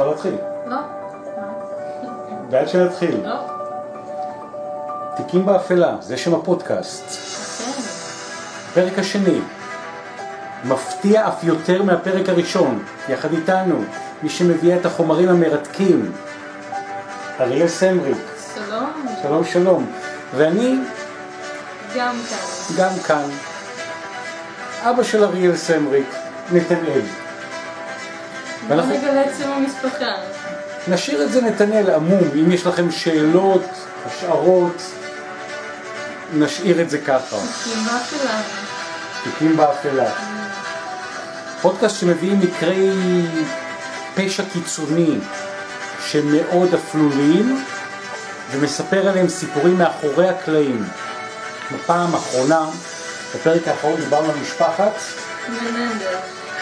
אפשר להתחיל. לא? בעד שנתחיל. לא? תיקים באפלה, זה שם הפודקאסט. כן. הפרק השני. מפתיע אף יותר מהפרק הראשון. יחד איתנו, מי שמביאה את החומרים המרתקים. אריאל סמריק. שלום. שלום שלום. ואני גם כאן. גם כאן. אבא של אריאל סמריק, נתנאל. ואנחנו- נגלה את שם המשפחה. נשאיר את זה נתנאל עמום, אם יש לכם שאלות, השערות, נשאיר את זה ככה. קימה שלנו. תיקים באפלה. פודקאסט שמביאים מקרי פשע קיצוני שמאוד אפלוליים ומספר עליהם סיפורים מאחורי הקלעים. בפעם האחרונה, בפרק האחרון דיברנו על משפחת מננדס.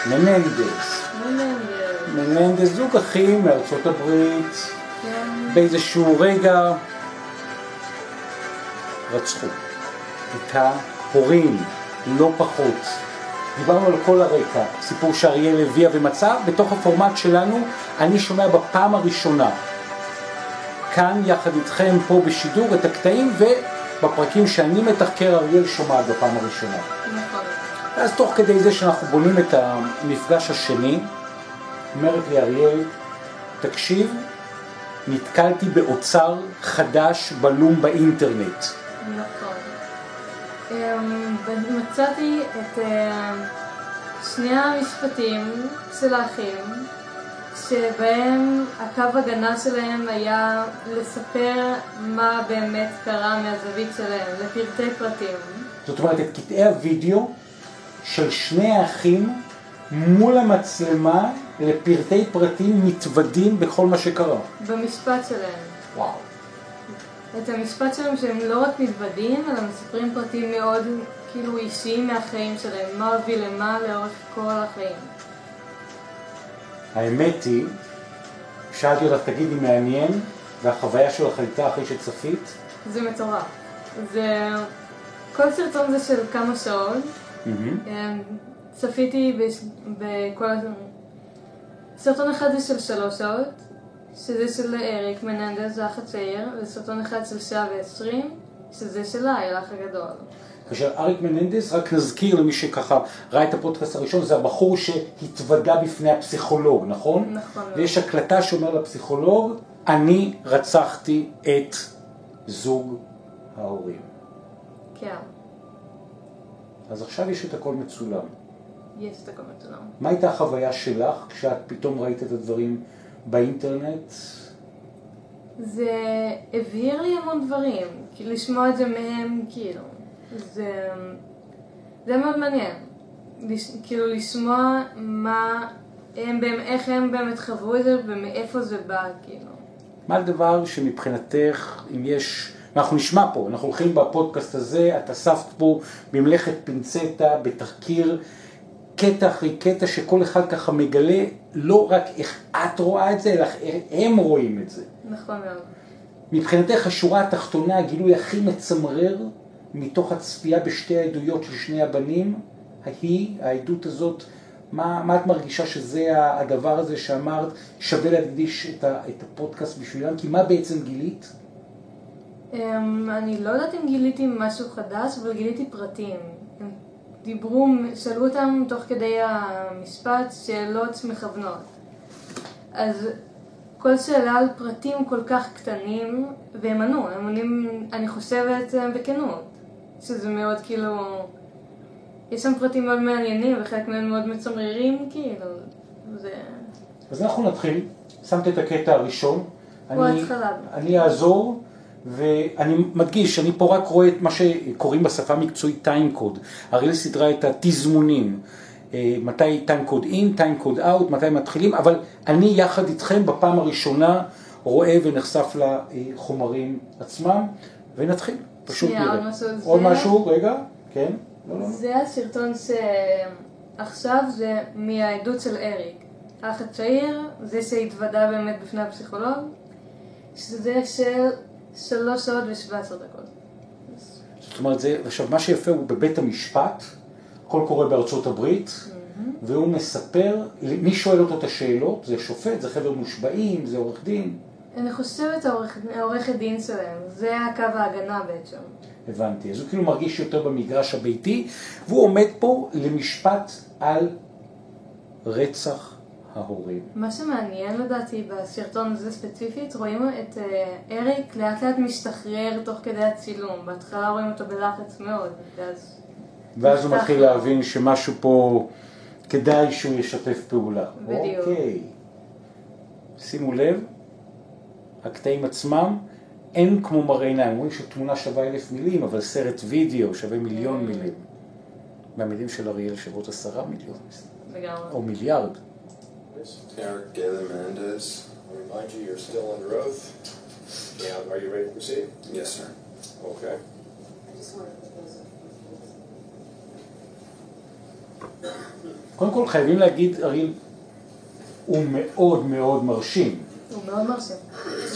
מננדס. מננדס. מננדס זוג אחים מארצות הברית, כן. באיזשהו רגע רצחו את ההורים, לא פחות. דיברנו על כל הרקע, סיפור שאריאל הביאה ומצא, בתוך הפורמט שלנו אני שומע בפעם הראשונה, כאן יחד איתכם פה בשידור את הקטעים ובפרקים שאני מתחקר אריאל שומעת בפעם הראשונה. נכון. אז תוך כדי זה שאנחנו בונים את המפגש השני, אומרת לי אריאל, תקשיב, נתקלתי באוצר חדש בלום באינטרנט. נכון. אמ, ומצאתי את אמ, שני המשפטים של האחים, שבהם הקו הגנה שלהם היה לספר מה באמת קרה מהזווית שלהם, לפרטי פרטים. זאת אומרת, את קטעי הוידאו של שני האחים מול המצלמה לפרטי פרטים מתוודים בכל מה שקרה. במשפט שלהם. וואו. את המשפט שלהם שהם לא רק מתוודים, אלא מספרים פרטים מאוד כאילו אישיים מהחיים שלהם, מה הוביל למה לאורך כל החיים. האמת היא, שאלתי אותך, תגידי, מעניין, והחוויה שלך הייתה אחרי שצפית? זה מטורף. זה... כל סרטון זה של כמה שעות. מהמם. צפיתי בש... בכל... סרטון אחד זה של שלוש שעות, שזה של אריק מננדס, האח הצעיר, וסרטון אחד של שעה ועשרים, שזה שלה, האח הגדול. כאשר אריק מננדס, רק נזכיר למי שככה ראה את הפודקאסט הראשון, זה הבחור שהתוודה בפני הפסיכולוג, נכון? נכון. ויש הקלטה שאומר לפסיכולוג, אני רצחתי את זוג ההורים. כן, אז עכשיו יש את הכל מצולם. יש את הכל מצולם. מה הייתה החוויה שלך כשאת פתאום ראית את הדברים באינטרנט? זה הבהיר לי המון דברים, כאילו לשמוע את זה מהם, כאילו, זה, זה מאוד מעניין, לש, כאילו לשמוע מה הם, איך הם באמת חוו את זה ומאיפה זה בא, כאילו. מה הדבר שמבחינתך, אם יש, אנחנו נשמע פה, אנחנו הולכים בפודקאסט הזה, את אספת פה במלאכת פינצטה, בתחקיר, קטע אחרי קטע שכל אחד ככה מגלה לא רק איך את רואה את זה, אלא איך הם רואים את זה. נכון מאוד. מבחינתך השורה התחתונה, הגילוי הכי מצמרר מתוך הצפייה בשתי העדויות של שני הבנים, ההיא, העדות הזאת, מה, מה את מרגישה שזה הדבר הזה שאמרת, שווה להקדיש את, ה, את הפודקאסט בשבילם? כי מה בעצם גילית? Um, אני לא יודעת אם גיליתי משהו חדש, אבל גיליתי פרטים. דיברו, שאלו אותם תוך כדי המשפט שאלות מכוונות. אז כל שאלה על פרטים כל כך קטנים, והם ענו, הם עונים, אני חושבת, בכנות. שזה מאוד כאילו... יש שם פרטים מאוד מעניינים, וחלק מהם מאוד מצמררים, כאילו. זה... אז אנחנו נתחיל, שמת את הקטע הראשון. הוא אני, ההתחלה. אני אעזור, ואני מדגיש, אני פה רק רואה את מה שקוראים בשפה המקצועית טיים קוד. אריאל סידרה את התזמונים, אה, מתי טיים קוד אין, טיים קוד אאוט, מתי מתחילים, אבל אני יחד איתכם בפעם הראשונה רואה ונחשף לחומרים עצמם, ונתחיל, פשוט נראה. עוד משהו, עוד זה- משהו, רגע, כן? לא, לא. זה הסרטון שעכשיו זה מהעדות של אריק. האח הצעיר, זה שהתוודה באמת בפני הפסיכולוג, שזה של שלוש שעות ושבע עשרה דקות. זאת אומרת, זה, עכשיו, מה שיפה הוא בבית המשפט, הכל קורה בארצות הברית, והוא מספר, מי שואל אותו את השאלות? זה שופט, זה חבר מושבעים, זה עורך דין? אני חושבת העורך- העורכת דין שלהם, זה הקו ההגנה בעצם. הבנתי. אז הוא כאילו מרגיש יותר במגרש הביתי, והוא עומד פה למשפט על רצח ההורים. מה שמעניין לדעתי בסרטון הזה ספציפית, רואים את אה, אריק לאט לאט משתחרר תוך כדי הצילום. בהתחלה רואים אותו בלחץ מאוד, ואז... ואז הוא מתחיל. להבין שמשהו פה, כדאי שהוא ישתף פעולה. בדיוק. אוקיי. שימו לב, הקטעים עצמם, אין כמו מראה עיניים. אומרים שתמונה שווה אלף מילים, אבל סרט וידאו שווה מיליון מילים. מהמילים של אריאל שוות עשרה מיליון, לגמרי. או מיליארד. Eric Galen Mendez. I remind you, you're still under oath. Yeah, are you ready to proceed? Yes, sir. Okay. קודם כל חייבים להגיד, אריאל, הוא מאוד מאוד מרשים. הוא מאוד מרשים.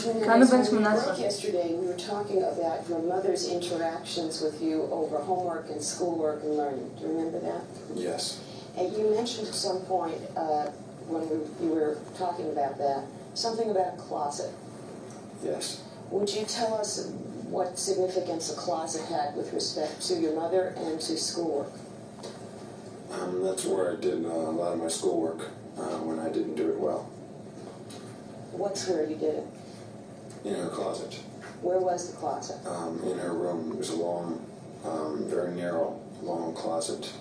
When Kind of been we some spoke nice- yesterday, we were talking about your mother's interactions with you over homework and schoolwork and learning. Do you remember that? Yes. And you mentioned at some point uh, when we, you were talking about that something about a closet. Yes. Would you tell us what significance a closet had with respect to your mother and to schoolwork? Um, that's where I did uh, a lot of my schoolwork uh, when I didn't do it well. What's where you did it? In her closet. Where was the closet? Um, in her room. It was a long, um, very narrow, long closet.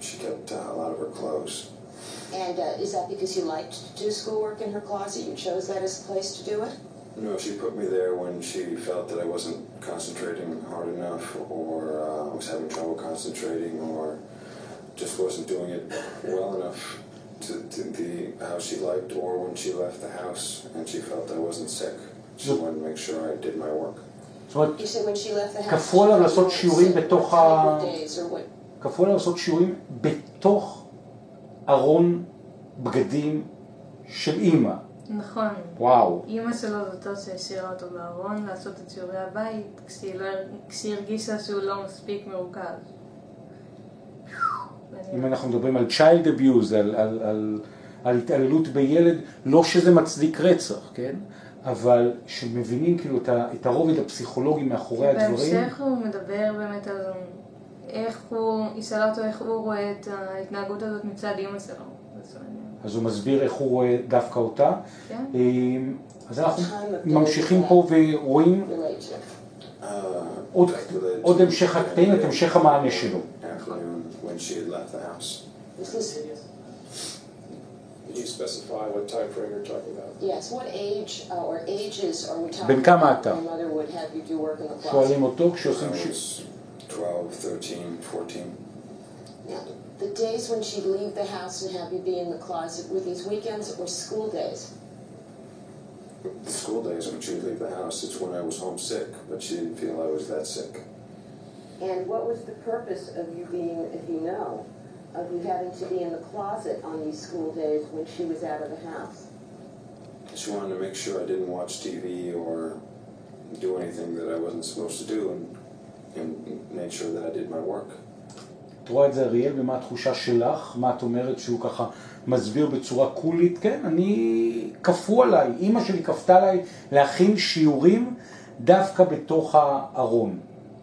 She kept uh, a lot of her clothes. And uh, is that because you liked to do schoolwork in her closet? You chose that as a place to do it? No, she put me there when she felt that I wasn't concentrating hard enough or uh, was having trouble concentrating or just wasn't doing it well enough to, to the how she liked or when she left the house and she felt I wasn't sick. She wanted to make sure I did my work. זאת אומרת, You said when she left the house. כפו עליו she לעשות wasn't שיעורים sick. בתוך What ה- type of days or what? כפו עליו לעשות שיעורים בתוך ארון בגדים של אימא. נכון. וואו. אימא שלו זאת שהשאירה אותו בארון לעשות את שיעורי הבית כשהיא, לא, כשהיא הרגישה שהוא לא מספיק מרוכז. אם אנחנו מדברים על child abuse, על, על, על, על התעללות בילד, לא שזה מצדיק רצח, כן? אבל שמבינים כאילו את הרובד הפסיכולוגי מאחורי הדברים. בהמשך הוא מדבר באמת על איך הוא, היא שאלה אותו איך הוא רואה את ההתנהגות הזאת מצד אימא שלו. אז הוא מסביר איך הוא רואה דווקא אותה. כן? אמ, אז אנחנו ממשיכים פה ורואים. Uh, עוד, המשך הקטעים, את המשך המענה שלו. Uh, בן כמה about אתה? when your mother would have you do work in the closet? שואלים אותו כשעושים ש... was 12, 13, 14. Now, the days when she'd leave the house and have you be in the closet, were these weekends or school days? The school days when she would leave the house, it's when I was homesick, but she didn't feel I was that sick. And what was the purpose of you being, if you know, of you having to be in the closet on these school days when she was out of the house? She wanted to make sure I didn't watch TV or do anything that I wasn't supposed to do and, and made sure that I did my work. את רואה את זה אריאל, ומה התחושה שלך? מה את אומרת שהוא ככה מסביר בצורה קולית? כן, אני, כפו עליי, אימא שלי כפתה עליי להכין שיעורים דווקא בתוך הארון.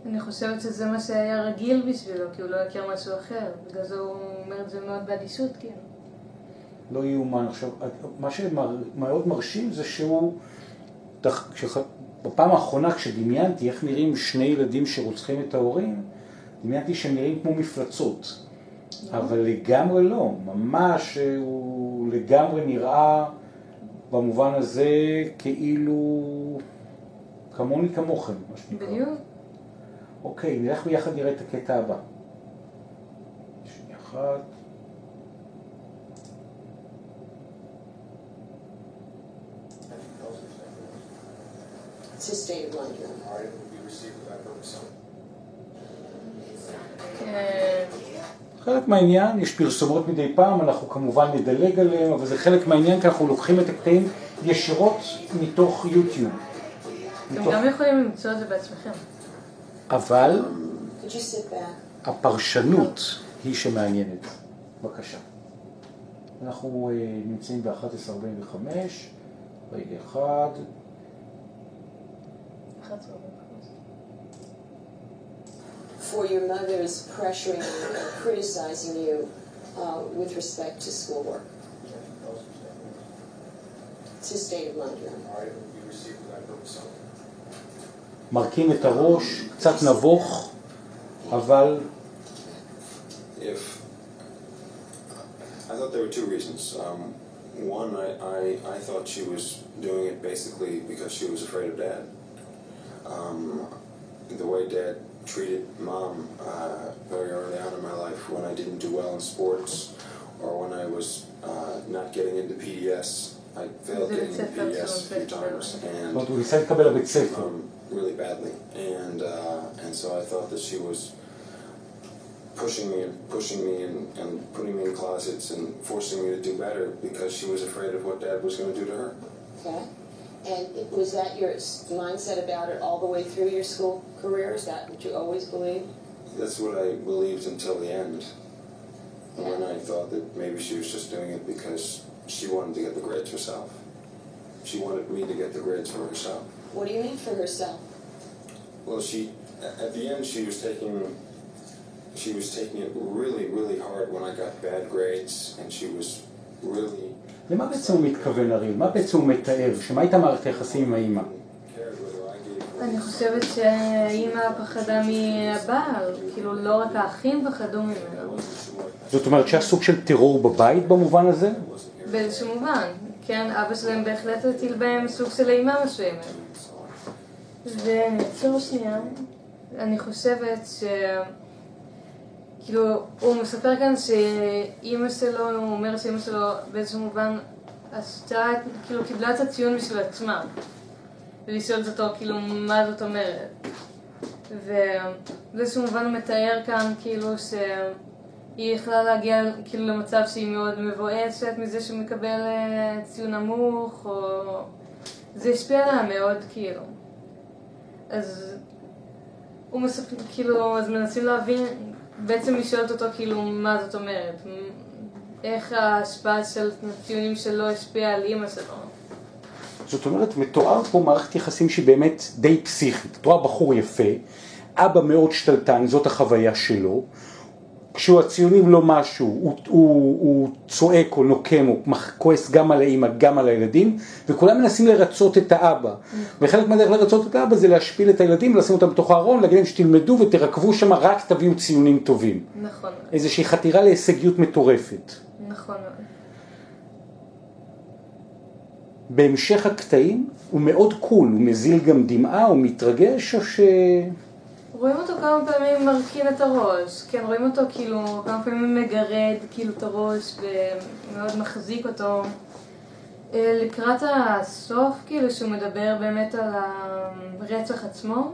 אני חושבת שזה מה שהיה רגיל בשבילו, כי הוא לא הכיר משהו אחר. בגלל זה הוא אומר את זה מאוד באדישות, כן. לא יאומן. עכשיו, מה שמאוד מרשים זה שהוא, בפעם האחרונה כשדמיינתי איך נראים שני ילדים שרוצחים את ההורים, דמיינתי שהם נראים כמו מפלצות. אבל לגמרי לא, ממש אה, הוא לגמרי נראה במובן הזה כאילו כמוני כמוכם, מה שנקרא. בדיוק. אוקיי, נלך ביחד נראה את הקטע הבא. שנייה אחת. His state of Honor. All right, it will be received with that purpose. אה, חלק מהעניין, יש פרסומות מדי פעם, אנחנו כמובן נדלג עליהם, אבל זה חלק מהעניין כי אנחנו לוקחים את הקטעים ישירות מתוך יוטיוב. אתם מתוך... גם יכולים למצוא את זה בעצמכם. אבל? הפרשנות היא שמעניינת. בבקשה. אנחנו אה, נמצאים ב-11.45, רגע אחד. 11. For your mother's pressuring you and criticizing you uh, with respect to schoolwork. It's his state of mind, Your Honor. All right, we received that from some. מרכין את הראש, קצת נבוך, אבל if I thought there were two reasons. Um, one, I, I, I thought she was doing it basically because she was afraid of dad. um, the way Dad treated Mom uh, very early on in my life when I didn't do well in sports or when I was uh, not getting into PDS. I failed getting into PDS a few times, and um, really badly. And uh, and so I thought that she was pushing me and pushing me and, and putting me in closets and forcing me to do better because she was afraid of what Dad was going to do to her. And was that your mindset about it all the way through your school career? Is that what you always believed? That's what I believed until the end, when I thought that maybe she was just doing it because she wanted to get the grades herself. She wanted me to get the grades for herself. What do you mean for herself? Well, she at the end she was taking she was taking it really really hard when I got bad grades, and she was really למה בעצם הוא מתכוון, אריאל? מה בעצם הוא מתאר? שמה הייתה מערכת היחסים עם האימא? אני חושבת שהאימא פחדה מהבעל, כאילו לא רק האחים פחדו ממנו, זאת אומרת שהיה סוג של טרור בבית במובן הזה? באיזשהו מובן. כן, אבא שלהם בהחלט הטיל בהם סוג של אימה מסוימת. ואני אעצור שנייה, אני חושבת ש... כאילו, הוא מספר כאן שאימא שלו, הוא אומר שאימא שלו באיזשהו מובן עשתה, כאילו קיבלה את הציון בשביל עצמה. שואלת אותו, כאילו, מה זאת אומרת? ובאיזשהו מובן הוא מתאר כאן, כאילו, שהיא יכלה להגיע, כאילו, למצב שהיא מאוד מבואסת מזה שהוא מקבל אה, ציון נמוך, או... זה השפיע עליה מאוד, כאילו. אז הוא מספר, כאילו, אז מנסים להבין, בעצם היא שואלת אותו, כאילו, מה זאת אומרת? איך ההשפעה של הציונים שלו השפיעה על אימא שלו? זאת אומרת, מתואר פה מערכת יחסים שהיא באמת די פסיכית. את רואה בחור יפה, אבא מאוד שתלטן, זאת החוויה שלו. כשהוא הציונים לא משהו, הוא, הוא, הוא צועק או נוקם מח- כועס גם על האימא, גם על הילדים, וכולם מנסים לרצות את האבא. וחלק מהדרך לרצות את האבא זה להשפיל את הילדים ולשים אותם בתוך הארון, להגיד להם שתלמדו ותרכבו שם, רק תביאו ציונים טובים. נכון, איזושהי חתירה להישגיות מטורפת. נכון מאוד. בהמשך הקטעים הוא מאוד קול, הוא מזיל גם דמעה, הוא מתרגש או ש... רואים אותו כמה פעמים מרכין את הראש, כן, רואים אותו כאילו כמה פעמים מגרד כאילו את הראש ומאוד מחזיק אותו. אה, לקראת הסוף, כאילו, שהוא מדבר באמת על הרצח עצמו,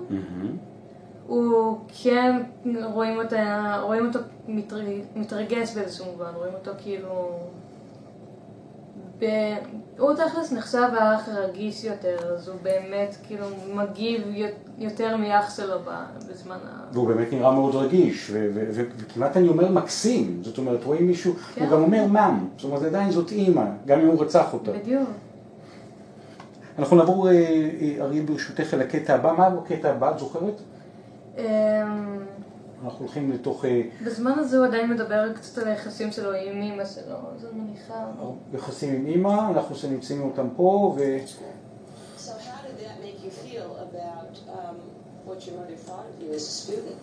הוא כן, רואים, אותה, רואים אותו מתרג, מתרגש באיזשהו מובן, רואים אותו כאילו... ב... הוא תכלס נחשב האח הרגיש יותר, אז הוא באמת כאילו מגיב יותר מאח שלו בזמן ה... והוא באמת נראה מאוד רגיש, וכמעט אני אומר מקסים, זאת אומרת רואים מישהו, כן. הוא גם אומר מאם, זאת אומרת עדיין זאת אימא, גם אם הוא רצח אותה. בדיוק. אנחנו נעבור, אה, אה, אריאל ברשותך, אל הקטע הבא, מה הקטע הבא, את זוכרת? אמ, אנחנו הולכים לתוך אה, בזמן הזה הוא עדיין מדבר קצת על היחסים שלו עם אמא שלו, אני מניחה... יחסים עם אימא, אנחנו נמצאים אותם פה, ו... So how did that make you feel about um, what your mother thought of you as a student?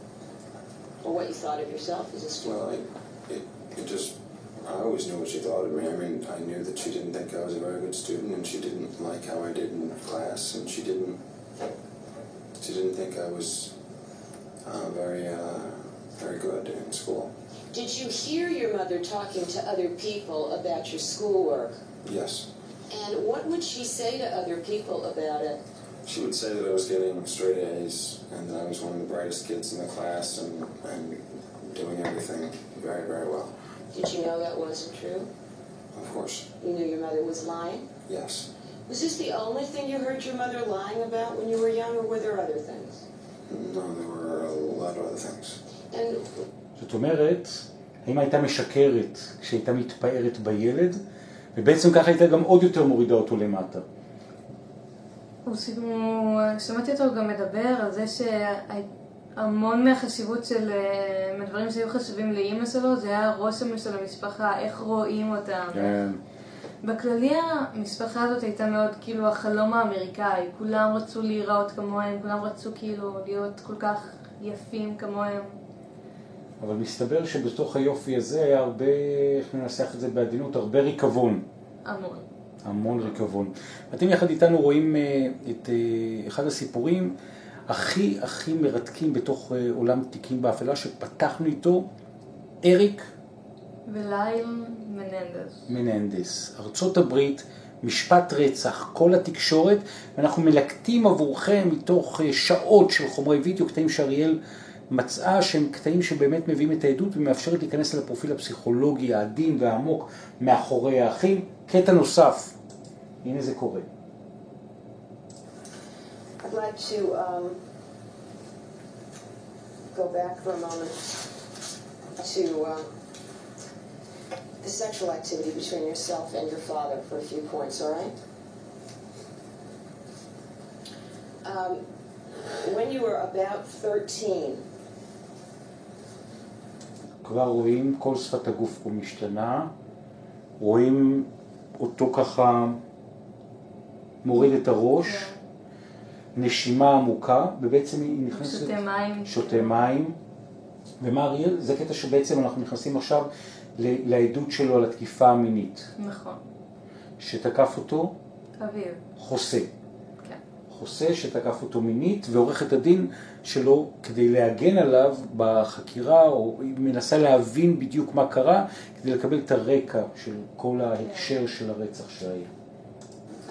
Or what you thought of yourself as a student? Well, it, it, it just, I always knew what she thought of me. I mean, I knew that she didn't think I was a very good student, and she didn't like how I did in class, and she didn't, she didn't think I was uh, very, uh, very good in school. Did you hear your mother talking to other people about your schoolwork? Yes, And what would she say to other people about it? she would say that I was getting straight A's, and that I was one of the brightest kids in the class, and, and doing everything very, very well. Did you know that wasn't true? Of course, You knew your mother was lying? yes. Was this the only thing you heard your mother lying about when you were young, or were there other things? No, there were a lot of other things. And זאת אומרת, האמא הייתה משקרת כשהייתה מתפארת בילד, ובעצם ככה הייתה גם עוד יותר מורידה אותו למטה. הוא שמעתי אותו גם מדבר על זה שהמון מהחשיבות של, אה, מהדברים שהיו חשובים לאימא שלו, זה היה הרושם של המשפחה, איך רואים אותם. כן. בכללי המשפחה הזאת הייתה מאוד כאילו החלום האמריקאי, כולם רצו להיראות כמוהם, כולם רצו כאילו להיות כל כך יפים כמוהם. אבל מסתבר שבתוך היופי הזה היה הרבה, איך ננסח את זה בעדינות, הרבה ריקבון. המון. המון ריקבון. אתם יחד איתנו רואים אה, את אה, אחד הסיפורים הכי הכי מרתקים בתוך אה, עולם תיקים באפלה שפתחנו איתו, אריק וליל מננדס. מננדס, ארצות הברית, משפט רצח, כל התקשורת, ואנחנו מלקטים עבורכם מתוך אה, שעות של חומרי וידאו, קטעים שאריאל מצאה שהם קטעים שבאמת מביאים את העדות ומאפשרת להיכנס לפרופיל הפסיכולוגי העדין והעמוק מאחורי האחים. קטע נוסף, הנה זה קורה. I'd like to um, go back for a moment to uh, the sexual activity between yourself and your father for a few points, all right? Um, when you were about 13, כבר רואים כל שפת הגוף פה משתנה, רואים אותו ככה מוריד את הראש, נשימה עמוקה, ובעצם היא נכנסת... שותה מים. שותה מים. ומה אריאל? זה קטע שבעצם אנחנו נכנסים עכשיו לעדות שלו על התקיפה המינית, נכון. שתקף אותו אביב. חוסה. כן. חוסה שתקף אותו מינית, ועורכת הדין שלו, כדי להגן עליו בחקירה, או היא מנסה להבין בדיוק מה קרה, כדי לקבל את הרקע של כל ההקשר של הרצח שהיה.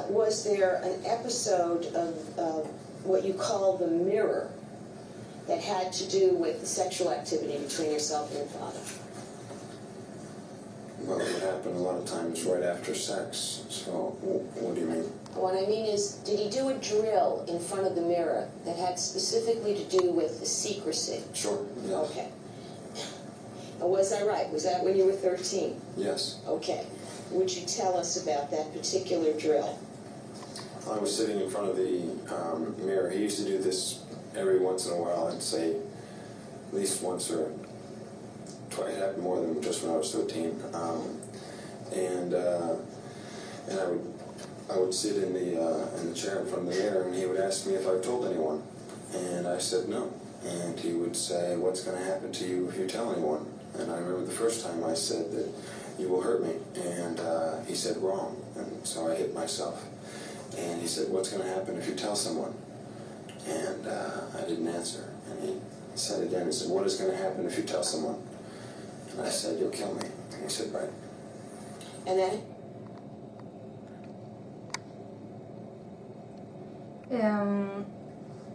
was there an episode of uh, what you call the mirror that had to do with the sexual activity between yourself and your father? Well, it would happen a lot of times right after sex. So, what do you mean? What I mean is, did he do a drill in front of the mirror that had specifically to do with the secrecy? Sure. Yes. Okay. Was I right? Was that when you were 13? Yes. Okay. Would you tell us about that particular drill? I was sitting in front of the um, mirror. He used to do this every once in a while. I'd say at least once or. It happened more than just when I was 13. Um, and uh, and I would I would sit in the uh, in the chair in front of the mirror, and he would ask me if I told anyone, and I said no. And he would say, "What's going to happen to you if you tell anyone?" And I remember the first time I said that you will hurt me, and uh, he said wrong, and so I hit myself. And he said, What's going to happen if you tell someone? And uh, I didn't answer. And he said again, He said, What is going to happen if you tell someone? And I said, You'll kill me. And he said, Right. And then אמ,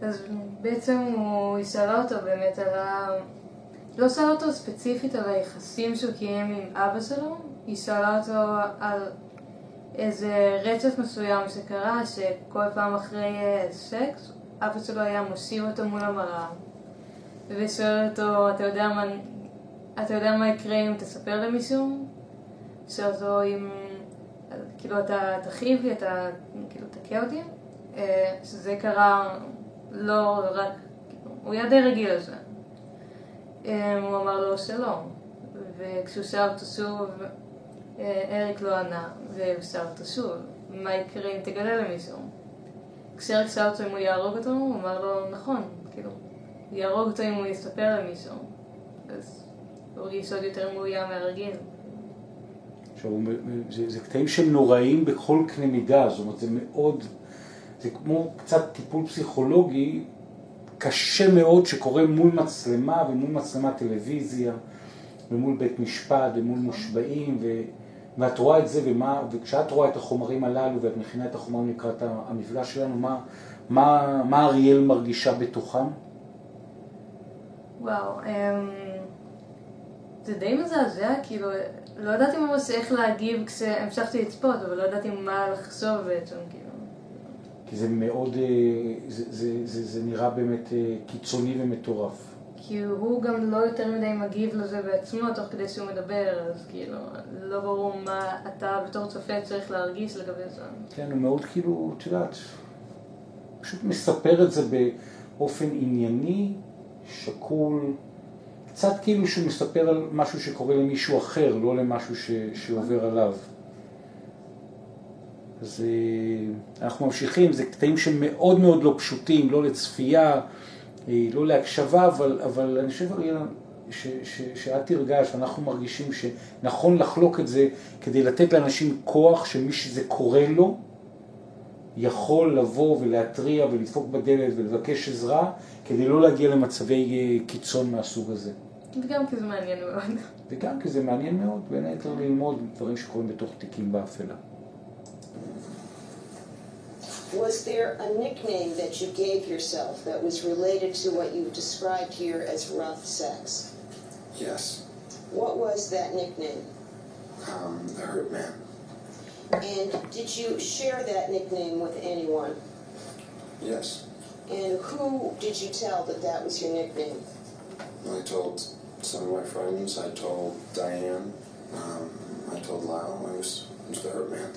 אז בעצם הוא, שאלה אותו באמת על ה... לא שאלה אותו ספציפית על היחסים שהוא קיים עם אבא שלו, היא שאלה אותו על איזה רצף מסוים שקרה, שכל פעם אחרי אה, סקס, אבא שלו היה מושיב אותו מול המראה, ושואל אותו, אתה יודע מה, אתה יודע מה יקרה אם תספר למישהו? שואל אותו אם, כאילו אתה תכאיב לי, אתה כאילו תכה אותי? אה, שזה קרה לא רק, כאילו, הוא היה די רגיל לזה. אה, הוא אמר לו שלא, וכשהוא שאל אותו שוב, אה, אריק לא ענה, והוא שאל אותו שוב, מה יקרה אם תגלה למישהו? כשאריק שאל אותו אם הוא יהרוג אותו, הוא אמר לו, נכון, כאילו, יהרוג אותו אם הוא יספר למישהו. אז הוא הרגיש עוד יותר מאוים מהרגיל. עכשיו, זה, זה קטעים שהם נוראים בכל קנה מידה, זאת אומרת, זה מאוד, זה כמו קצת טיפול פסיכולוגי קשה מאוד שקורה מול מצלמה ומול מצלמת טלוויזיה ומול בית משפט ומול מושבעים ו... ואת רואה את זה ומה, וכשאת רואה את החומרים הללו ואת מכינה את החומרים לקראת המפגש שלנו, מה, מה, מה אריאל מרגישה בתוכם? וואו, אמ, זה די מזעזע, כאילו, לא ידעתי ממש איך להגיב כשהמשכתי לצפות, אבל לא ידעתי מה לחשוב בעצם, כאילו. כי זה מאוד, אה, זה, זה, זה, זה נראה באמת אה, קיצוני ומטורף. כי הוא גם לא יותר מדי מגיב לזה בעצמו תוך כדי שהוא מדבר, אז כאילו, לא ברור מה אתה בתור צופה צריך להרגיש לגבי זה. כן, הוא מאוד כאילו, את יודעת, פשוט מספר את זה באופן ענייני, שקול, קצת כאילו שהוא מספר על משהו שקורה למישהו אחר, לא למשהו ש, שעובר עליו. אז אה, אנחנו ממשיכים, זה קטעים שמאוד מאוד לא פשוטים, לא לצפייה, אה, לא להקשבה, אבל, אבל אני חושב, אריאלה, שאת תרגש ואנחנו מרגישים שנכון לחלוק את זה כדי לתת לאנשים כוח שמי שזה קורה לו, יכול לבוא ולהתריע ולדפוק בדלת ולבקש עזרה כדי לא להגיע למצבי אה, קיצון מהסוג הזה. וגם כי זה מעניין מאוד. וגם כי זה מעניין מאוד, בין היתר ללמוד דברים שקורים בתוך תיקים באפלה. Was there a nickname that you gave yourself that was related to what you described here as rough sex? Yes. What was that nickname? Um, the Hurt Man. And did you share that nickname with anyone? Yes. And who did you tell that that was your nickname? I told some of my friends. I told Diane. Um, I told Lyle. I was, I was the Hurt Man.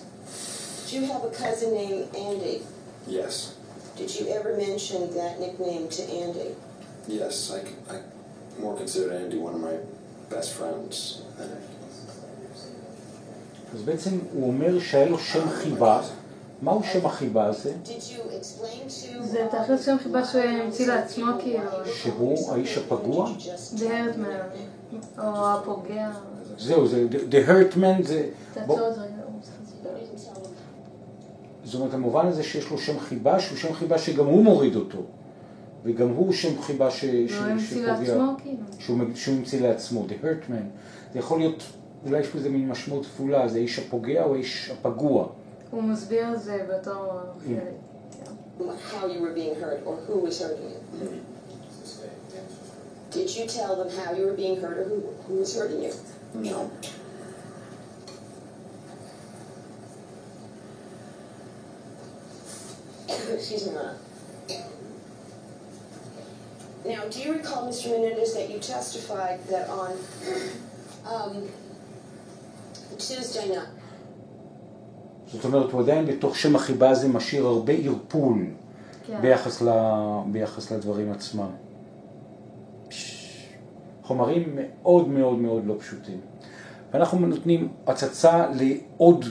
Do you have a cousin named Andy? Yes. Did you ever mention that nickname to Andy? Yes. I, I more consider Andy one of my best friends. אז בעצם הוא אומר שהיה לו שם חיבה. מהו שם החיבה הזה? Did you explain to... זה תכלס שם חיבה שהוא המציא לעצמו כאילו, שהוא האיש הפגוע? The Herdman, או הפוגע. זהו, זה The Hurt Man, זה... בוא- תעצור את זה רגע. זאת אומרת, המובן הזה שיש לו שם חיבה, שהוא שם חיבה שגם הוא מוריד אותו. וגם הוא שם חיבה ש... ש- והוא המציא לעצמו כאילו. שהוא, שהוא המציא לעצמו, The Hurt Man. זה יכול להיות, אולי יש בזה מין משמעות כפולה, זה האיש הפוגע או האיש הפגוע. הוא מסביר את זה בתור חלק. how you were being hurt or who was hurting you? Did you tell them how you were being hurt or who, who was hurting you? No. Excuse me, Lana. Now, do you recall, Mr. Menendez, that you testified that on um, Tuesday night, זאת אומרת, הוא עדיין בתוך שם החיבה הזה משאיר הרבה ערפול כן. ביחס, ל... ביחס לדברים עצמם. חומרים מאוד מאוד מאוד לא פשוטים. ואנחנו נותנים הצצה לעוד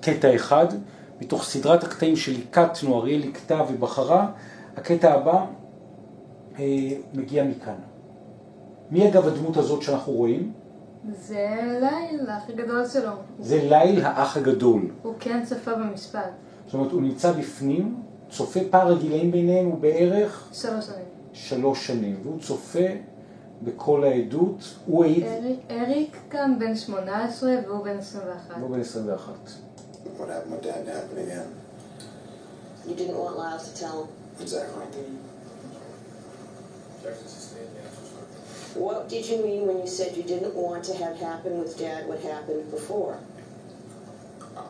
קטע אחד, מתוך סדרת הקטעים שליקטנו, אריאל ליקטה ובחרה, הקטע הבא אה, מגיע מכאן. מי אגב הדמות הזאת שאנחנו רואים? זה ליל, האח הגדול שלו. זה ליל האח הגדול. הוא כן צפה במשפט. זאת אומרת, הוא נמצא בפנים, צופה פער הגילאים ביניהם הוא בערך שלוש שנים. שלוש שנים, והוא צופה בכל העדות, הוא העיד, אריק, אריק כאן בן 18 והוא בן 21. הוא בן 21. What happened with Dad to happen again? you didn't want Lyle to tell him. Exactly. Objection sustained, the answer's not. What did you mean when you said you didn't want to have happen with Dad what happened before?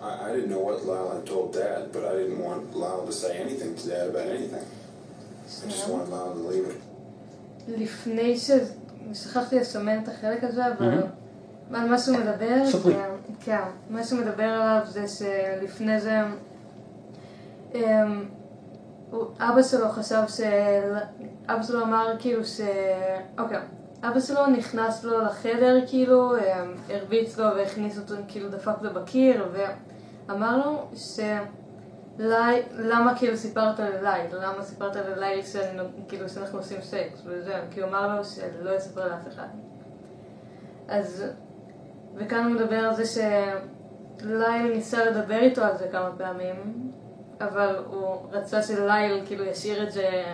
I, I didn't know what Lyle had told Dad, but I didn't want Lyle to say anything to Dad about anything. I just wanted Lyle to leave it. לפני ש... שכחתי לסמן את החלק הזה, אבל. על מה שהוא מדבר, כן, מה שהוא מדבר עליו זה שלפני זה אמ, אבא שלו חשב ש... אבא שלו אמר כאילו ש... אוקיי, אבא שלו נכנס לו לחדר כאילו, אמ, הרביץ לו והכניס אותו, כאילו דפק לו בקיר ואמר לו ש... לי, למה כאילו סיפרת לליל? למה סיפרת לליל שאני, כאילו שאנחנו עושים סקס וזה? כי הוא אמר לו שלא יספר לאף אחד. אז, וכאן הוא מדבר על זה שליל ניסה לדבר איתו על זה כמה פעמים, אבל הוא רצה שליל כאילו ישאיר את זה,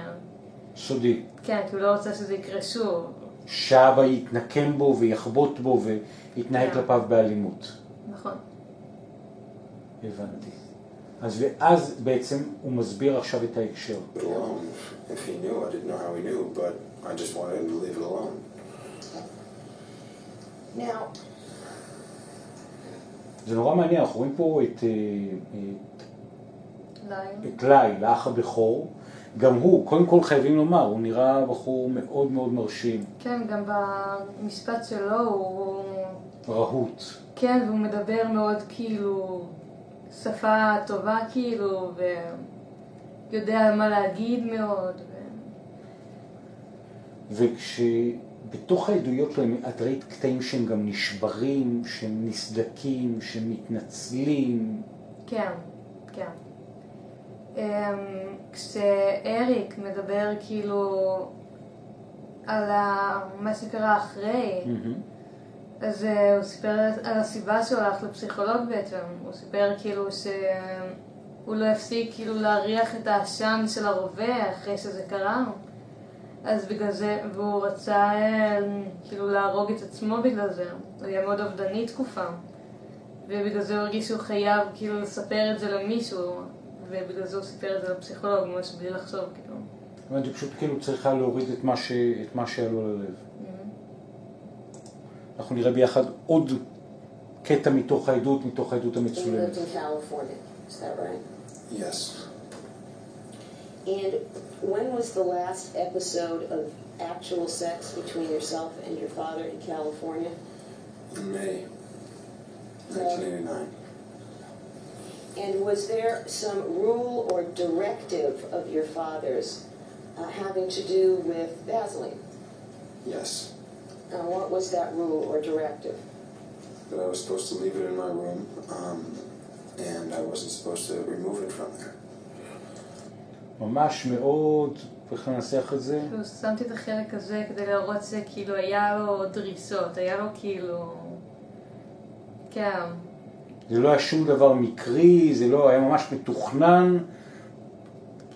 סודי. כן, כי הוא לא רצה שזה יקרה שוב. שאבא יתנקם בו ויחבוט בו ויתנהג כן. כלפיו באלימות. נכון. הבנתי. אז ואז בעצם הוא מסביר עכשיו את ההקשר. It alone. If he knew, I didn't know how he knew, but I just wanted him to leave it alone. Now, זה נורא מעניין, אנחנו רואים פה את, אה, את לילה. את ליל, האח הבכור, גם הוא, קודם כל חייבים לומר, הוא נראה בחור מאוד מאוד מרשים, כן, גם במשפט שלו הוא... רהוט. כן, והוא מדבר מאוד כאילו שפה טובה כאילו, ויודע מה להגיד מאוד. ו... וכשבתוך העדויות שלהם, את ראית קטעים שהם גם נשברים, שהם נסדקים, שהם מתנצלים. כן, כן. אמ, כשאריק מדבר כאילו על מה שקרה אחרי. אז אה, הוא סיפר על הסיבה שהוא הלך לפסיכולוג בעצם. הוא סיפר כאילו שהוא לא הפסיק כאילו להריח את העשן של הרובה אחרי שזה קרה. אז בגלל זה, והוא רצה אה, כאילו להרוג את עצמו בגלל זה. הוא היה מאוד אובדני תקופה. ובגלל זה הוא הרגיש שהוא חייב כאילו לספר את זה למישהו. ובגלל זה הוא סיפר את זה לפסיכולוג, ממש בלי לחשוב כאילו. הבנתי, פשוט כאילו צריכה להוריד את מה, ש... את מה שהיה לו ללב. אנחנו נראה ביחד עוד קטע מתוך העדות, מתוך העדות המצולמת. lived in California, is that right? Yes. And when was the last episode of actual sex between yourself and your father in California? In May 1989. And was there some rule or directive of your father's uh, having to do with Vaseline? Yes. Uh, what was that rule or directive? That I was supposed to leave it in my room, um, and I wasn't supposed to remove it from there. ממש מאוד, איך לנסח את זה? כאילו שמתי את החלק הזה כדי להראות שכאילו היה לו דריסות, היה לו כאילו... כן, זה לא היה שום דבר מקרי, זה לא היה ממש מתוכנן,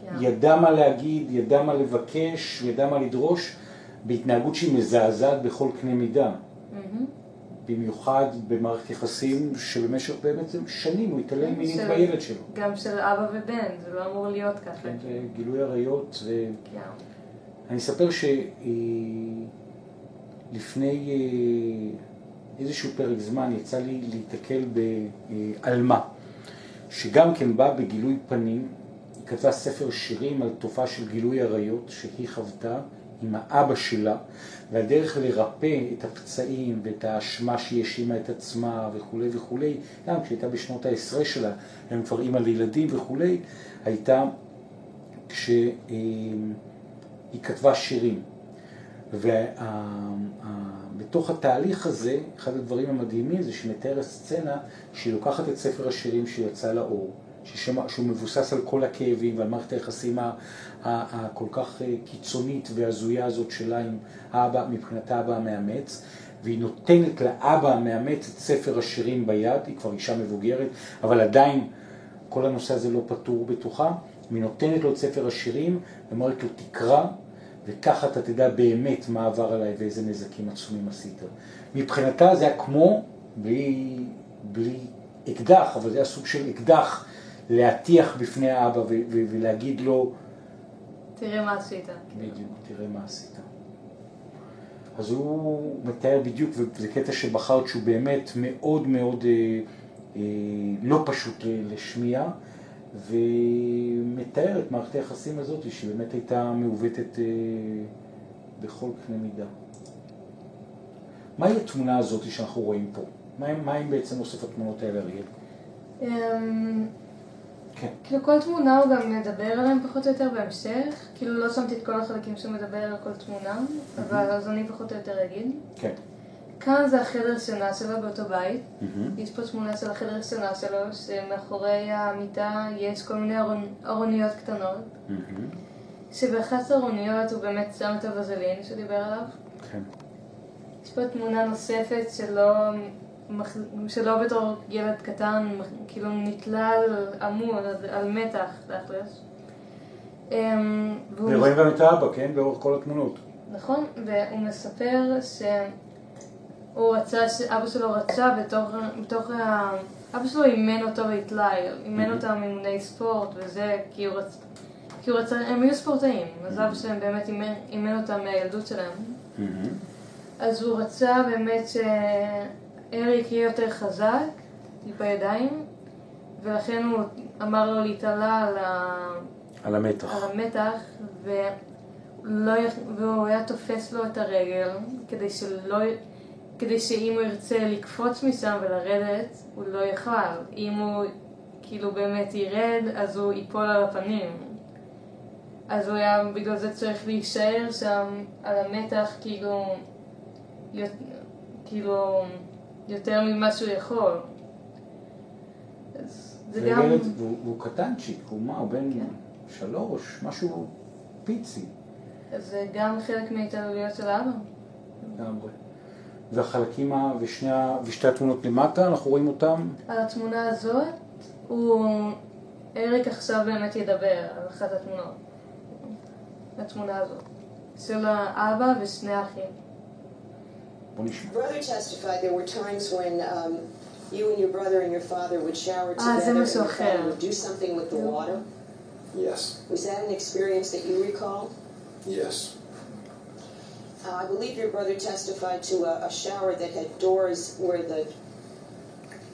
כן. ידע מה להגיד, ידע מה לבקש, ידע מה לדרוש, בהתנהגות שהיא מזעזעת בכל קנה מידה. מהמם. במיוחד במערכת יחסים שבמשך באמת שנים הוא התעלם מינית של- בילד שלו. גם של אבא ובן, זה לא אמור להיות ככה. כן, גילוי עריות, ו... כן. אני אספר שלפני איזשהו פרק זמן יצא לי להיתקל בעלמה, שגם כן באה בגילוי פנים, היא כתבה ספר שירים על תופעה של גילוי עריות שהיא חוותה עם האבא שלה, והדרך לרפא את הפצעים ואת האשמה שהיא האשימה את עצמה וכולי וכולי, גם כשהייתה בשנות העשרה שלה, הם כבר אימא לילדים וכולי, הייתה כשהיא כתבה שירים. ובתוך התהליך הזה, אחד הדברים המדהימים זה שהיא מתארת סצנה שהיא לוקחת את ספר השירים שיצא לאור, ששמה, שהוא מבוסס על כל הכאבים ועל מערכת היחסים הכל כך אה, קיצונית והזויה הזאת שלה עם האבא, מבחינת האבא המאמץ, והיא נותנת לאבא המאמץ את ספר השירים ביד, היא כבר אישה מבוגרת, אבל עדיין כל הנושא הזה לא פתור בתוכה, והיא נותנת לו את ספר השירים, ואומרת לו תקרא, וככה אתה תדע באמת מה עבר עליי ואיזה נזקים עצומים עשית. מבחינתה זה היה כמו, בלי, בלי אקדח, אבל זה היה סוג של אקדח להטיח בפני האבא ולהגיד לו, תראה מה עשית. בדיוק, תראה מה עשית. אז הוא מתאר בדיוק, וזה קטע שבחרת שהוא באמת מאוד מאוד אה, אה, לא פשוט ל- לשמיע, ומתאר את מערכת היחסים הזאת, שבאמת הייתה מעוותת אה, בכל קנה מידה. מהי התמונה הזאת שאנחנו רואים פה? מה הם, מה הם בעצם אוסף התמונות האלה, אריאל? אמ, כן. כאילו כל תמונה הוא גם מדבר עליהם פחות או יותר בהמשך, כאילו לא שמתי את כל החלקים שהוא מדבר על כל תמונה, אבל אז אני פחות או יותר אגיד. כן. כאן זה החדר שינה שלו באותו בית. מהמם. יש פה תמונה של החדר שינה שלו, שמאחורי המיטה יש כל מיני ארוניות קטנות, מהמם. שבאחת הארוניות הוא באמת שם את הווזלין שדיבר עליו. כן. יש פה תמונה נוספת שלו, שלו בתור ילד קטן, כאילו נתלה על עמוד, על- מתח, תכלס. אמ, ורואים גם את האבא, כן? לאורך כל התמונות. נכון, והוא מספר שהוא רצה, אבא שלו רצה בתוך, בתוך ה... אבא שלו אימן אותו בהתלאי, אימן אותם אימוני ספורט וזה, כי הוא רצה, כי הוא רצה, הם היו ספורטאים, אז אבא שלהם באמת אימן, אימן אותם מהילדות שלהם. מהמם. אז הוא רצה באמת שאריק יהיה יותר חזק בידיים, ולכן הוא אמר לו להתעלה על, ה... על המתח. על המתח, ולא... יכ- והוא היה תופס לו את הרגל, כדי שלא... כדי שאם הוא ירצה לקפוץ משם ולרדת, הוא לא יוכל. אם הוא כאילו באמת ירד, אז הוא ייפול על הפנים. אז הוא היה בגלל זה צריך להישאר שם על המתח כאילו, יות- כאילו יותר ממה שהוא יכול. אז זה גם... וילד, והוא והוא קטנצ'יק, הוא מה, הוא בן כן. שלוש, משהו פיצי זה גם חלק מההתעללויות של האבא. לגמרי. והחלקים, ה- ושני, ה- ושתי התמונות למטה, אנחנו רואים אותם, על התמונה הזאת, הוא... אריק עכשיו באמת ידבר על אחת התמונות. התמונה הזאת. של האבא ושני האחים. בוא נשמע. Brother testified there were times when um, you and your brother and your father would shower Ah, זה together and משהו your אחר. father would do something with the Yeah. water. Yes, Was that an experience that you recall? yes. Uh, I believe your brother testified to a, a shower that had doors where the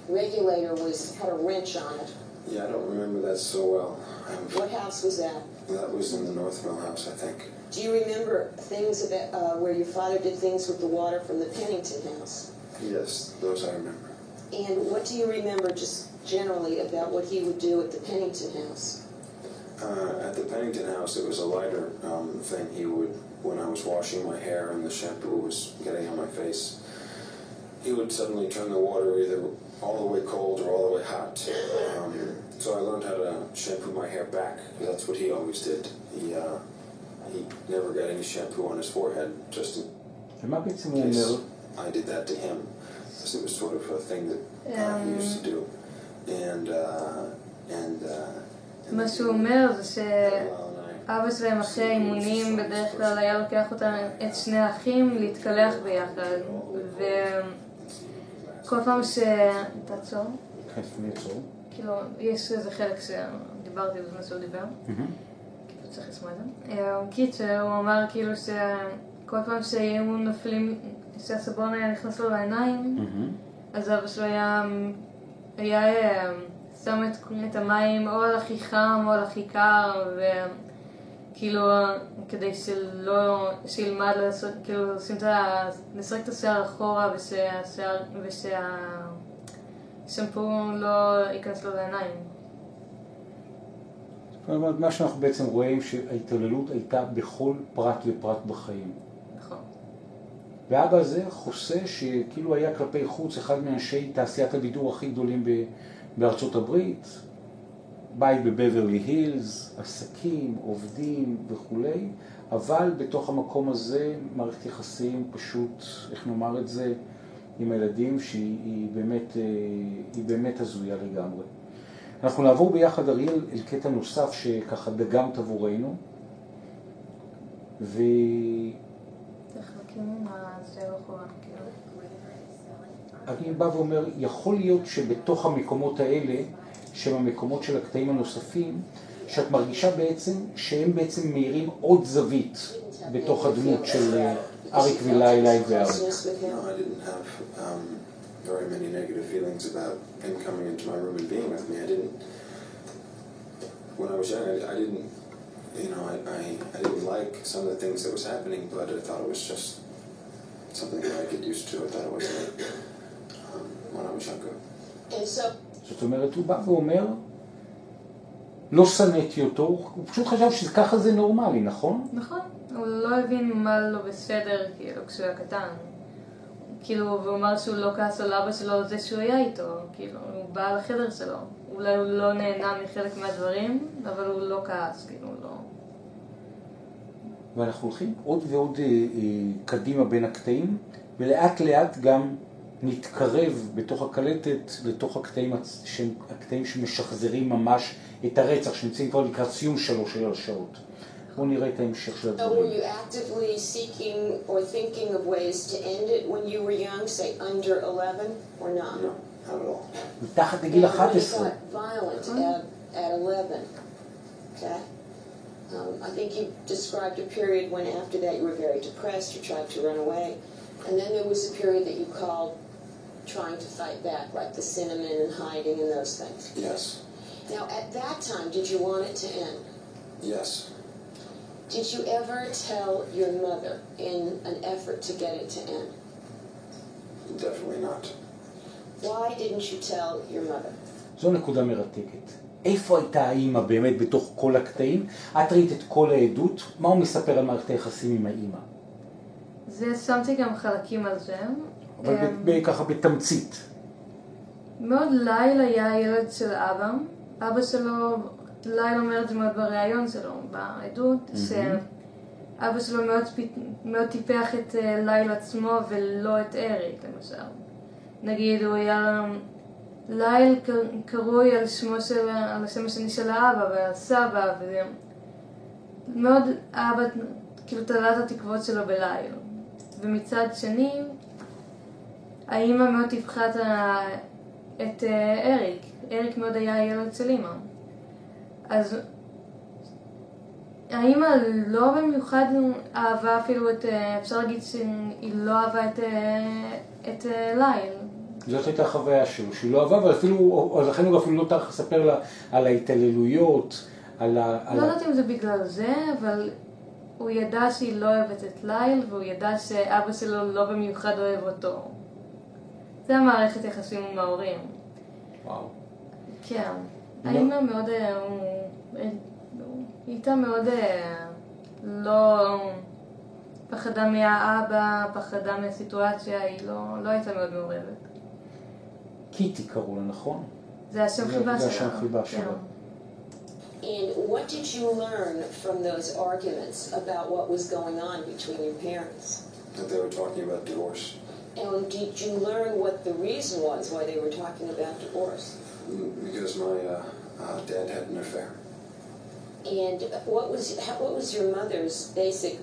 regulator was had a wrench on it. Yeah, I don't remember that so well. Um, What house was that? that was in the North Mill house, I think. Do you remember things about uh, where your father did things with the water from the Pennington house? Yes, those I remember. And what do you remember just generally about what he would do at the Pennington house? Uh, at the Pennington house, it was a lighter um, thing. He would, when I was washing my hair and the shampoo was getting on my face, he would suddenly turn the water either all the way cold or all the way hot. Um, so I learned how to shampoo my hair back. 'cause That's what he always did. He uh, he never got any shampoo on his forehead, just in ומה בעצם הוא case אומר? I did that to him. Because it was sort of a thing that uh, he used to do. And uh, and. Uh, מה שהוא אומר זה Well, שאבא שלהם אחרי האימונים בדרך כלל היה לוקח אותם, את שני האחים, להתקלח ביחד. וכל פעם ש... תעצור. כאילו, יש איזה חלק שדיברתי בזמן שהוא דיבר. כאילו, צריך לשמוע את זה. אה, קיצר, הוא אמר כאילו שכל פעם שהיו נופלים, שהסבון היה נכנס לו לעיניים. אז אבא שלו היה, היה אה, שם את, המים או על הכי חם או על הכי קר, וכאילו, כדי שלא, שילמד לעשות, כאילו, לשים את ה... לסרק את השיער אחורה ושהשיער, ושהשמפו לא ייכנס לו לעיניים. אומרת, מה שאנחנו בעצם רואים שההתעללות הייתה בכל פרט ופרט בחיים. נכון. ואבא הזה חוסה שכאילו היה כלפי חוץ אחד מאנשי תעשיית הבידור הכי גדולים בארצות הברית, בית בבברלי הילס, עסקים, עובדים וכולי, אבל בתוך המקום הזה מערכת יחסים פשוט, איך נאמר את זה, עם הילדים שהיא היא באמת, אה, באמת הזויה לגמרי. אנחנו נעבור ביחד, אריאל, אל קטע נוסף שככה דגמת עבורנו, ו... כאילו. אני בא ואומר, יכול להיות שבתוך המקומות האלה, שהם המקומות של הקטעים הנוספים, שאת מרגישה בעצם שהם בעצם מאירים עוד זווית בתוך הדמות של אה, אריק ולילה ואריק. Closeness with him? No, I didn't have um, very many negative feelings about him coming into my room and being with me. I didn't. When I was young, I, I didn't. You know, I, I, I didn't like some of the things that was happening, but I thought it was just something that I get used to. I thought it was like um, when I was younger. And so, זאת אומרת, הוא בא ואומר, לא שנאתי אותו, הוא פשוט חשב שככה זה נורמלי, נכון? נכון, הוא לא הבין מה לא בסדר, כאילו, כשהוא היה קטן. כאילו, והוא אמר שהוא לא כעס על אבא שלו על זה שהוא היה איתו, כאילו, הוא בא לחדר שלו. אולי הוא לא נהנה מחלק מהדברים, אבל הוא לא כעס, כאילו, לא... ואנחנו הולכים עוד ועוד אה, אה, קדימה בין הקטעים, ולאט לאט גם נתקרב בתוך הקלטת לתוך הקטעים, הקטעים שמשחזרים ממש את הרצח, שנמצאים כבר לקראת סיום שלוש של השעות. בואו נראה את ההמשך של so were הדברים. you actively seeking or thinking of ways to end it when you were young, say under 11 or not? No, not at all. מתחת לגיל And when it 11. got violent at 11, okay? Um, I think you described a period when after that you were very depressed, you tried to run away, and then there was a period that you called trying to fight back, like the cinnamon and hiding and those things. Yes. Now, at that time, did you want it to end? Yes. Did you ever tell your mother in an effort to get it to end? Definitely not. Why didn't you tell your mother? זו נקודה מרתקת. איפה הייתה האימא באמת בתוך כל הקטעים? את ראית את כל העדות, מה הוא מספר על מערכת היחסים עם האימא? זה שמתי גם חלקים על זה. אבל אמ, ככה בתמצית. מאוד ליל היה ילד של אבא. אבא שלו, ליל אומר את זה מאוד בריאיון שלו, בעדות, שאבא שלו מאוד, טיפח את אה, ליל עצמו ולא את אריק, למשל. נגיד, הוא היה... ליל קרוי על שמו של... על השם השני של האבא ועל סבא, וזה... מאוד אבא כאילו תלה את התקוות שלו בליל. ומצד שני, האימא מאוד טיפחה את, אה, אריק. אריק מאוד היה הילד של אימא. אז האימא לא במיוחד אהבה אפילו את, אה, אפשר להגיד שהיא לא אהבה את, אה, את ליל. זאת הייתה החוויה שלו, שהיא לא אהבה, ואפילו, אז לכן הוא אפילו לא טרח לספר לה על ההתעללויות, על ה... על לא יודעת אם זה בגלל זה, אבל הוא ידע שהיא לא אוהבת את ליל, והוא ידע שאבא שלו לא במיוחד אוהב אותו. זה המערכת יחסים עם ההורים. וואו. כן. לא. האמא מאוד, אה, הוא- אה, היא הייתה מאוד אה, לא... פחדה מהאבא, פחדה מהסיטואציה, היא לא, לא הייתה מאוד מעורבת. קיטי קראו לה, נכון? זה השם זה- חיבה זה שלה. השם חיבה כן. שלה. And what did you learn from those arguments about what was going on between your parents? That they were talking about divorce. And did you learn what the reason was why they were talking about divorce? Mm, Because my uh, uh, dad had an affair. And what was how, what was your mother's basic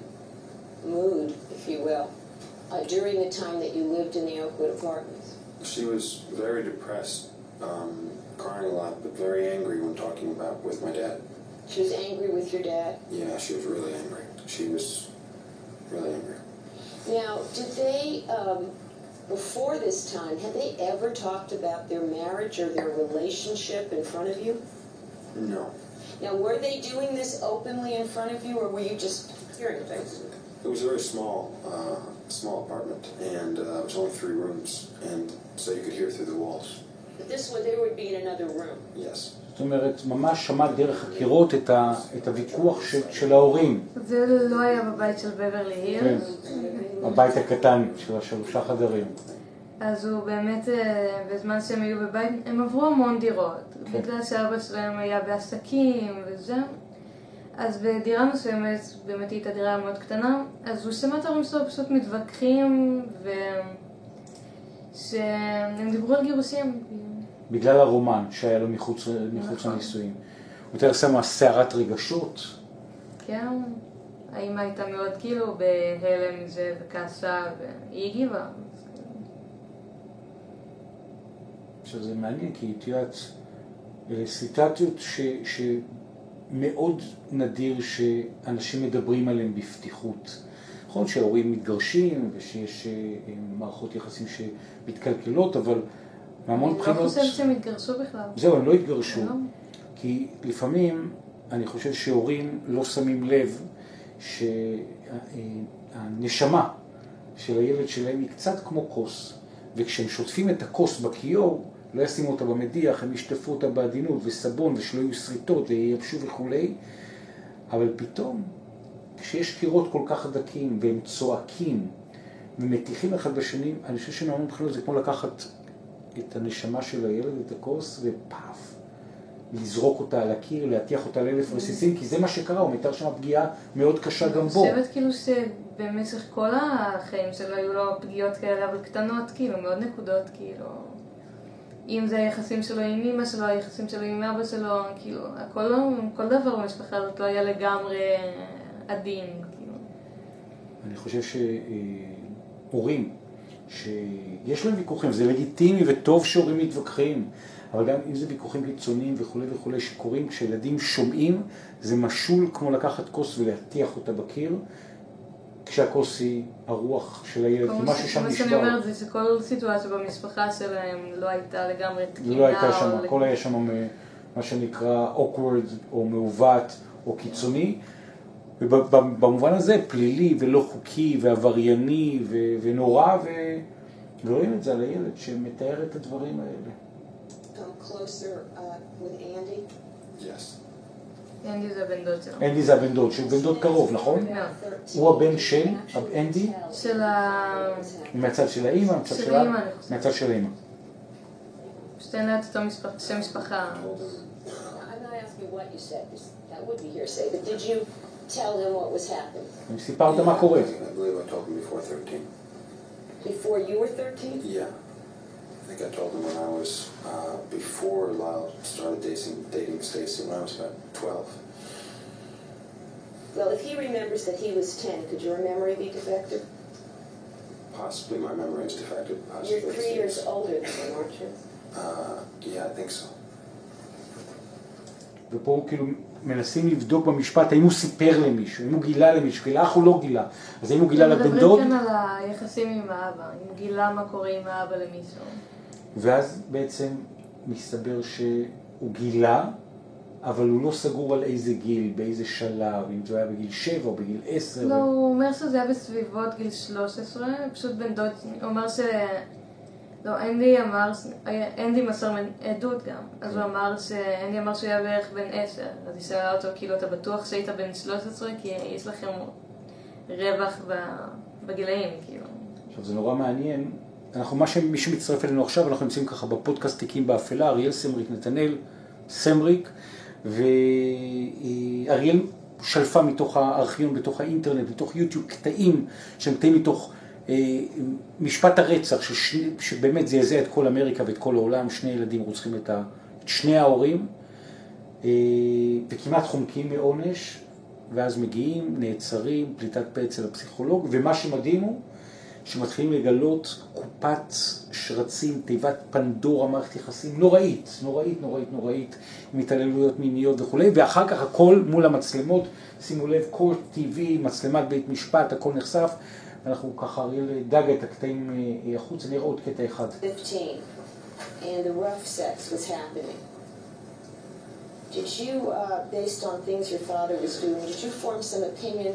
mood, if you will, uh, during the time that you lived in the Oakwood apartments? She was very depressed, um, crying a lot, but very angry when talking about with my dad. She was angry with your dad. Yeah, she was really angry. She was really angry. Now, did they, um, before this time, had they ever talked about their marriage or their relationship in front of you? No. Now, were they doing this openly in front of you, or were you just hearing things? It was a very small, uh, small apartment, and uh, it was only three rooms, and so you could hear through the walls. But this one, they would be in another room. Yes. זאת אומרת, ממש שמעת דרך הקירות את, ה, את הוויכוח של, של ההורים, זה לא היה בבית של בברלי הילס. הבית הקטן של השלושה חדרים. אז הוא באמת, אה, בזמן שהם היו בבית, הם עברו המון דירות. כן. בגלל שאבא שלהם היה בעסקים וזה. אז בדירה מסוימת, באמת הייתה דירה מאוד קטנה, אז הוא שמע את ההורים שלו פשוט מתווכחים, ו... שהם דיברו על גירושים. בגלל הרומן שהיה לו מחוץ, מחוץ נכון. לנישואים. הוא יותר שמה סערת רגשות, כן, האמא הייתה מאוד כאילו בהלם מזה וכעסה, והיא הגיבה. עכשיו זה מעניין, כי את יודעת, אלה סיטואציות ש, שמאוד נדיר שאנשים מדברים עליהן בפתיחות. נכון שההורים מתגרשים ושיש אה, מערכות יחסים שמתקלקלות, אבל מהמון אני לא בחינות... חושבת שהם התגרשו בכלל. זהו, הם לא התגרשו. לא. כי לפעמים אני חושב שהורים לא שמים לב שהנשמה של הילד שלהם היא קצת כמו כוס, וכשהם שוטפים את הכוס בכיור, לא ישימו אותה במדיח, הם ישטפו אותה בעדינות וסבון ושלא יהיו שריטות וייבשו וכולי, אבל פתאום כשיש קירות כל כך דקים והם צועקים ומטיחים אחד בשני, אני חושב שמהמון בחינות זה כמו לקחת את הנשמה של הילד, את הכוס, ופאף, לזרוק אותה על הקיר, להטיח אותה לאלף רסיסים, כי זה מה שקרה, הוא מתאר שם פגיעה מאוד קשה גם בו. אני חושבת כאילו שבמשך כל החיים שלו היו לו פגיעות כאלה, אבל קטנות, כאילו, מאוד נקודות, כאילו. אם זה היחסים שלו עם אמא שלו, היחסים שלו עם אבא שלו, כאילו, הכל, כל דבר במשפחה הזאת לא היה לגמרי עדין, כאילו. אני חושב שהורים, שיש להם ויכוחים, זה לגיטימי וטוב שהורים מתווכחים, אבל גם אם זה ויכוחים קיצוניים וכולי וכולי שקורים כשילדים שומעים, זה משול כמו לקחת כוס ולהטיח אותה בקיר, כשהכוס היא הרוח של הילד, כי כל משהו שם מה שאני נשבר. אומרת זה שכל סיטואציה במשפחה שלהם לא הייתה לגמרי תקינה. לא הייתה שם, הכל היה שם מה שנקרא awkward או מעוות או קיצוני, ובמובן הזה פלילי ולא חוקי ועברייני ו- ונורא, ו... ורואים את זה על הילד שמתאר את הדברים האלה. Come closer uh, with Andy. Yes. אנדי זה הבן דוד שלו. אנדי זה הבן דוד, שהוא בן דוד קרוב, נכון? הוא הבן של אנדי? של ה... מהצד של האימא, מהצד של האימא. מהצד של האימא. פשוט אין לה את אותו שם משפחה. tell him what was happening. You see, pa de cu. I believe I told him before 13. Before you were 13? Yeah. I think I told him when I was, uh, before Lyle started dating, dating Stacy, when I was about 12. Well, if he remembers that he was 10, could your memory be defective? Possibly my memory is defective. Possibly You're three years older than him, aren't you? Uh, yeah, I think so. מנסים לבדוק במשפט האם הוא סיפר למישהו, אם הוא גילה למישהו, גילה אח הוא לא גילה. אז האם הוא גילה לבן דוד? מדברים כאן על היחסים עם האבא, אם הוא גילה מה קורה עם האבא למישהו. ואז בעצם מסתבר שהוא גילה, אבל הוא לא סגור על איזה גיל, באיזה שלב, אם זה היה בגיל 7 או בגיל 10. לא, הוא אומר שזה היה בסביבות גיל 13, פשוט בן דוד, הוא אמר ש... לא, אנדי אמר, אנדי מסר עדות גם, אז הוא אמר שאנדי אמר שהוא היה בערך בן 10, אז היא שאלה אותו, כאילו, אתה בטוח שהיית בן 13? כי יש לכם רווח בגילאים, כאילו. עכשיו זה נורא מעניין, אנחנו, מה שמי שמצטרף אלינו עכשיו, אנחנו נמצאים ככה בפודקאסט תיקים באפלה, אריאל סמריק, נתנאל סמריק, ואריאל שלפה מתוך הארכיון, בתוך האינטרנט, מתוך יוטיוב, קטעים שהם קטעים מתוך משפט הרצח, ששני, שבאמת זעזע את כל אמריקה ואת כל העולם, שני ילדים רוצחים את, ה, את שני ההורים, אה, וכמעט חומקים מעונש, ואז מגיעים, נעצרים, פליטת פה אצל הפסיכולוג, ומה שמדהים הוא שמתחילים לגלות קופת שרצים, תיבת פנדורה, מערכת יחסים נוראית, נוראית, נוראית, נוראית, עם התעללויות מיניות וכולי, ואחר כך הכל מול המצלמות, שימו לב, קורט TV, מצלמת בית משפט, הכל נחשף, ואנחנו ככה, אריאל דג את הקטעים אה, החוצה, נראה עוד קטע אחד. 15, and the rough sex was happening. Did you, uh, based on things your father was doing, did you form some opinion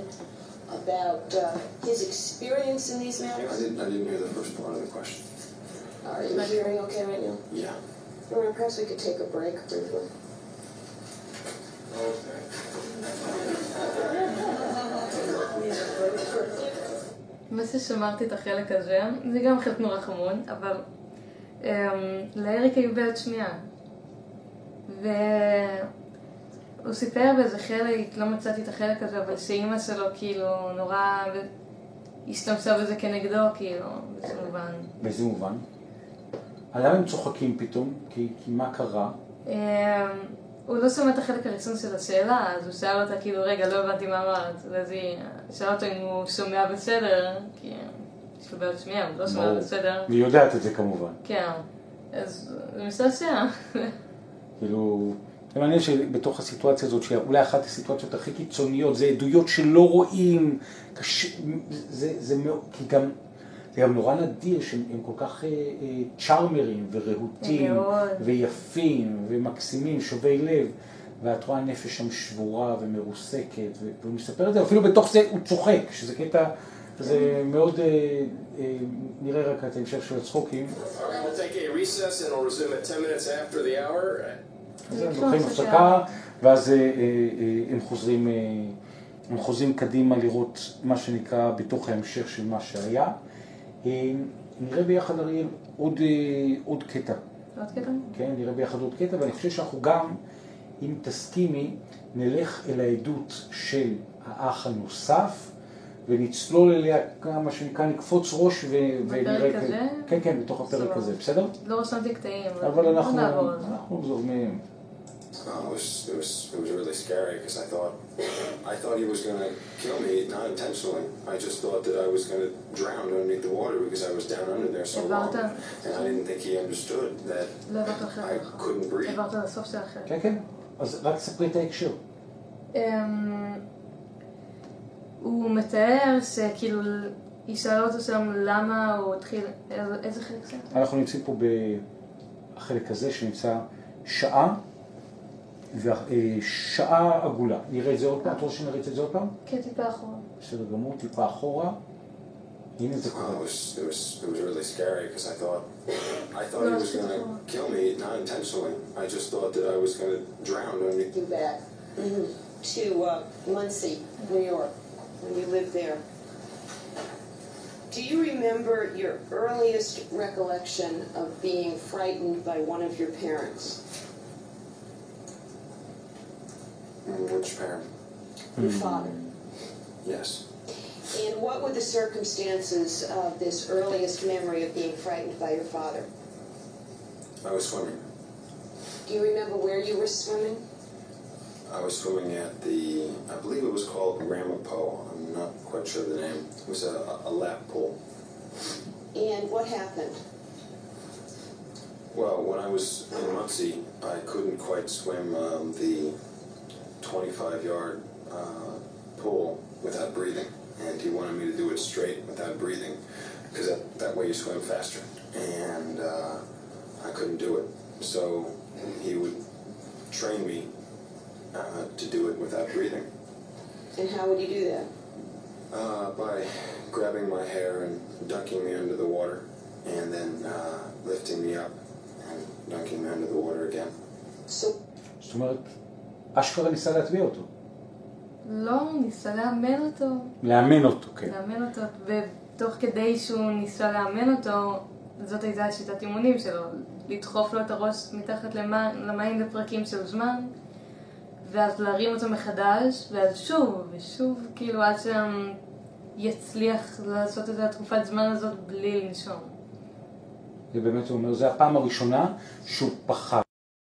about uh, his experience in these I matters? didn't, I didn't hear the first part of the question. Are you hearing okay right now? Yeah. Lauren, perhaps we could take a break briefly. Okay. מה ששמרתי את החלק הזה, זה גם חלק נורא חמוד, אבל um, לאריק היו בעיות שמיעה. והוא סיפר באיזה חלק, לא מצאתי את החלק הזה, אבל שאימא שלו כאילו נורא השתמשה בזה כנגדו, כאילו, באיזה מובן. באיזה מובן? למה הם צוחקים פתאום? כי, כי מה קרה? Um, הוא לא שמע את החלק הראשון של השאלה, אז הוא שאל אותה כאילו, רגע, לא הבנתי מה אמרת. ואז היא שאלה אותו אם הוא שומע בסדר, כי יש לו בעיות שמיעה, הוא לא שומע ברור. בסדר. והיא יודעת את זה כמובן. כן, אז זה משעשע. כאילו, זה מעניין שבתוך הסיטואציה הזאת, שאולי אחת הסיטואציות הכי קיצוניות, זה עדויות שלא רואים, קשה, זה, זה מאוד, כי גם, זה גם נורא נדיר שהם הם כל כך אה, אה, צ'ארמרים ורהוטים. ויפים ומקסימים, שובי לב, ואת רואה נפש שם שבורה ומרוסקת, והוא מספר את זה, אפילו בתוך זה הוא צוחק, שזה קטע, זה מאוד, אה, אה, נראה רק את ההמשך של הצחוקים. All right, we'll take a recess and we'll resume at 10 minutes after the hour. אז הם לקרוא לוקחים. הפסקה, ואז הם חוזרים, הם חוזרים קדימה לראות מה שנקרא בתוך ההמשך של מה שהיה. אה, נראה ביחד אריאל עוד, אה, עוד קטע, עוד קטע? כן? נראה ביחד עוד קטע, ואני חושב שאנחנו גם, אם תסכימי, נלך אל העדות של האח הנוסף, ונצלול אליה, מה שנקרא, נקפוץ ראש ו-. בפרק הזה? כן, כן, בתוך הפרק. הזה, בסדר? לא רשמתי קטעים, אבל אנחנו, נעבור על זה. אנחנו זורמים. It was it was it was really scary because I thought I thought he was going to kill me, not intentionally. I just thought that I was going to drown underneath the water because I was down under there so long, and I didn't think he understood that לא I couldn't breathe. כן, כן. אז רק תספרי את ההקשר. אמ, הוא מתאר שכאילו, היא שאלה אותו שם למה הוא התחיל, איזה חלק זה? אנחנו נמצאים פה בחלק הזה שנמצא שעה ושעה עגולה. נראה את זה עוד פעם? את רוצה שנריץ את זה עוד פעם? כן, טיפה אחורה. בסדר גמור, טיפה אחורה. הנה זה Oh, it קורה. was it was it was really scary because I thought I thought he No, was it's going to difficult. kill me, not intentionally. I just thought that I was going to drown. I mean, You back to uh, Muncie, New York, when you lived there. Do you remember your earliest recollection of being frightened by one of your parents? Which parent? Your father. Yes. And what were the circumstances of this earliest memory of being frightened by your father? I was swimming. Do you remember where you were swimming? I was swimming at the, I believe it was called Ramapo. I'm not quite sure the name. It was a, a lap pool. And what happened? Well, when I was in Muncie, I couldn't quite swim um, the 25 yard uh, pool without breathing. And he wanted me to do it straight without breathing because that, that way you swim faster. And uh, I couldn't do it. So he would train me uh, to do it without breathing And how would you do that? uh, by grabbing my hair and dunking me under the water and then uh, lifting me up and dunking me under the water again. So, זאת אומרת, אשכרה ניסה להטביע אותו. לא, הוא ניסה לאמן אותו. לאמן אותו, כן. לאמן אותו, ותוך כדי שהוא ניסה לאמן אותו, זאת הייתה שיטת אימונים שלו, לדחוף לו את הראש מתחת למים, לפרקים של זמן, ואז להרים אותו מחדש, ואז שוב, ושוב, כאילו עד שם יצליח לעשות את התקופת זמן הזאת בלי לנשום. זה באמת, הוא אומר, זו הפעם הראשונה שהוא פחד.